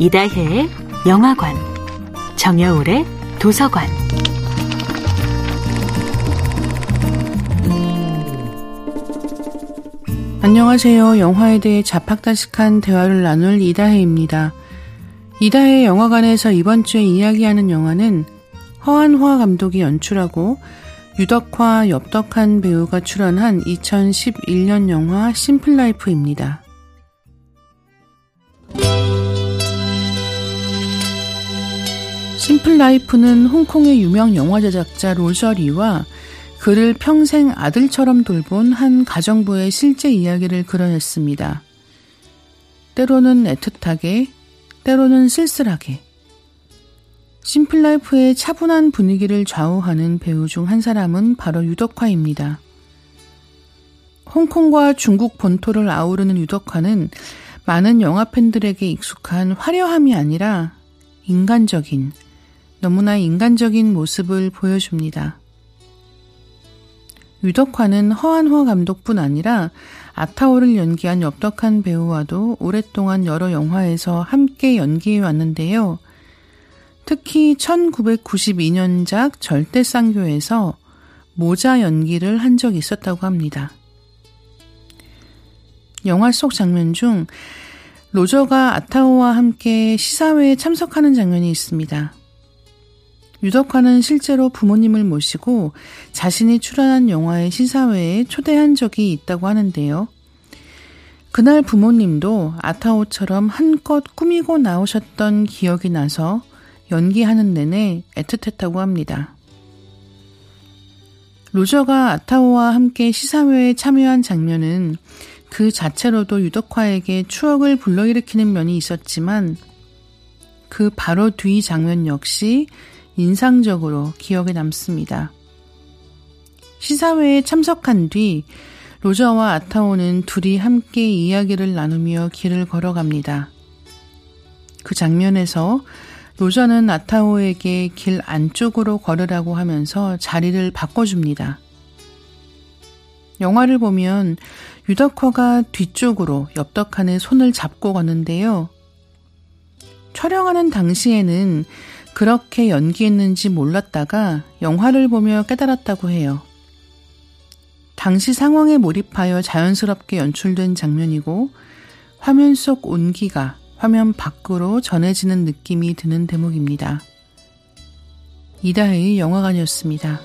이다혜의 영화관, 정여울의 도서관. 안녕하세요. 영화에 대해 자팍다식한 대화를 나눌 이다혜입니다. 이다혜 영화관에서 이번 주에 이야기하는 영화는 허한화 감독이 연출하고 유덕화, 엽덕한 배우가 출연한 2011년 영화 심플라이프입니다. 심플 라이프는 홍콩의 유명 영화 제작자 로저리와 그를 평생 아들처럼 돌본 한 가정부의 실제 이야기를 그려냈습니다. 때로는 애틋하게, 때로는 쓸쓸하게. 심플 라이프의 차분한 분위기를 좌우하는 배우 중 한 사람은 바로 유덕화입니다. 홍콩과 중국 본토를 아우르는 유덕화는 많은 영화 팬들에게 익숙한 화려함이 아니라 인간적인, 너무나 인간적인 모습을 보여줍니다. 유덕화는 허한화 감독뿐 아니라 아타오를 연기한 엽덕한 배우와도 오랫동안 여러 영화에서 함께 연기해 왔는데요. 특히 1992년작 절대쌍교에서 모자 연기를 한 적이 있었다고 합니다. 영화 속 장면 중 로저가 아타오와 함께 시사회에 참석하는 장면이 있습니다. 유덕화는 실제로 부모님을 모시고 자신이 출연한 영화의 시사회에 초대한 적이 있다고 하는데요. 그날 부모님도 아타오처럼 한껏 꾸미고 나오셨던 기억이 나서 연기하는 내내 애틋했다고 합니다. 로저가 아타오와 함께 시사회에 참여한 장면은 그 자체로도 유덕화에게 추억을 불러일으키는 면이 있었지만 그 바로 뒤 장면 역시 인상적으로 기억에 남습니다. 시사회에 참석한 뒤 로저와 아타오는 둘이 함께 이야기를 나누며 길을 걸어갑니다. 그 장면에서 로저는 아타오에게 길 안쪽으로 걸으라고 하면서 자리를 바꿔줍니다. 영화를 보면 유덕화가 뒤쪽으로 엽덕한의 손을 잡고 걷는데요. 촬영하는 당시에는 그렇게 연기했는지 몰랐다가 영화를 보며 깨달았다고 해요. 당시 상황에 몰입하여 자연스럽게 연출된 장면이고 화면 속 온기가 화면 밖으로 전해지는 느낌이 드는 대목입니다. 이다혜의 영화관이었습니다.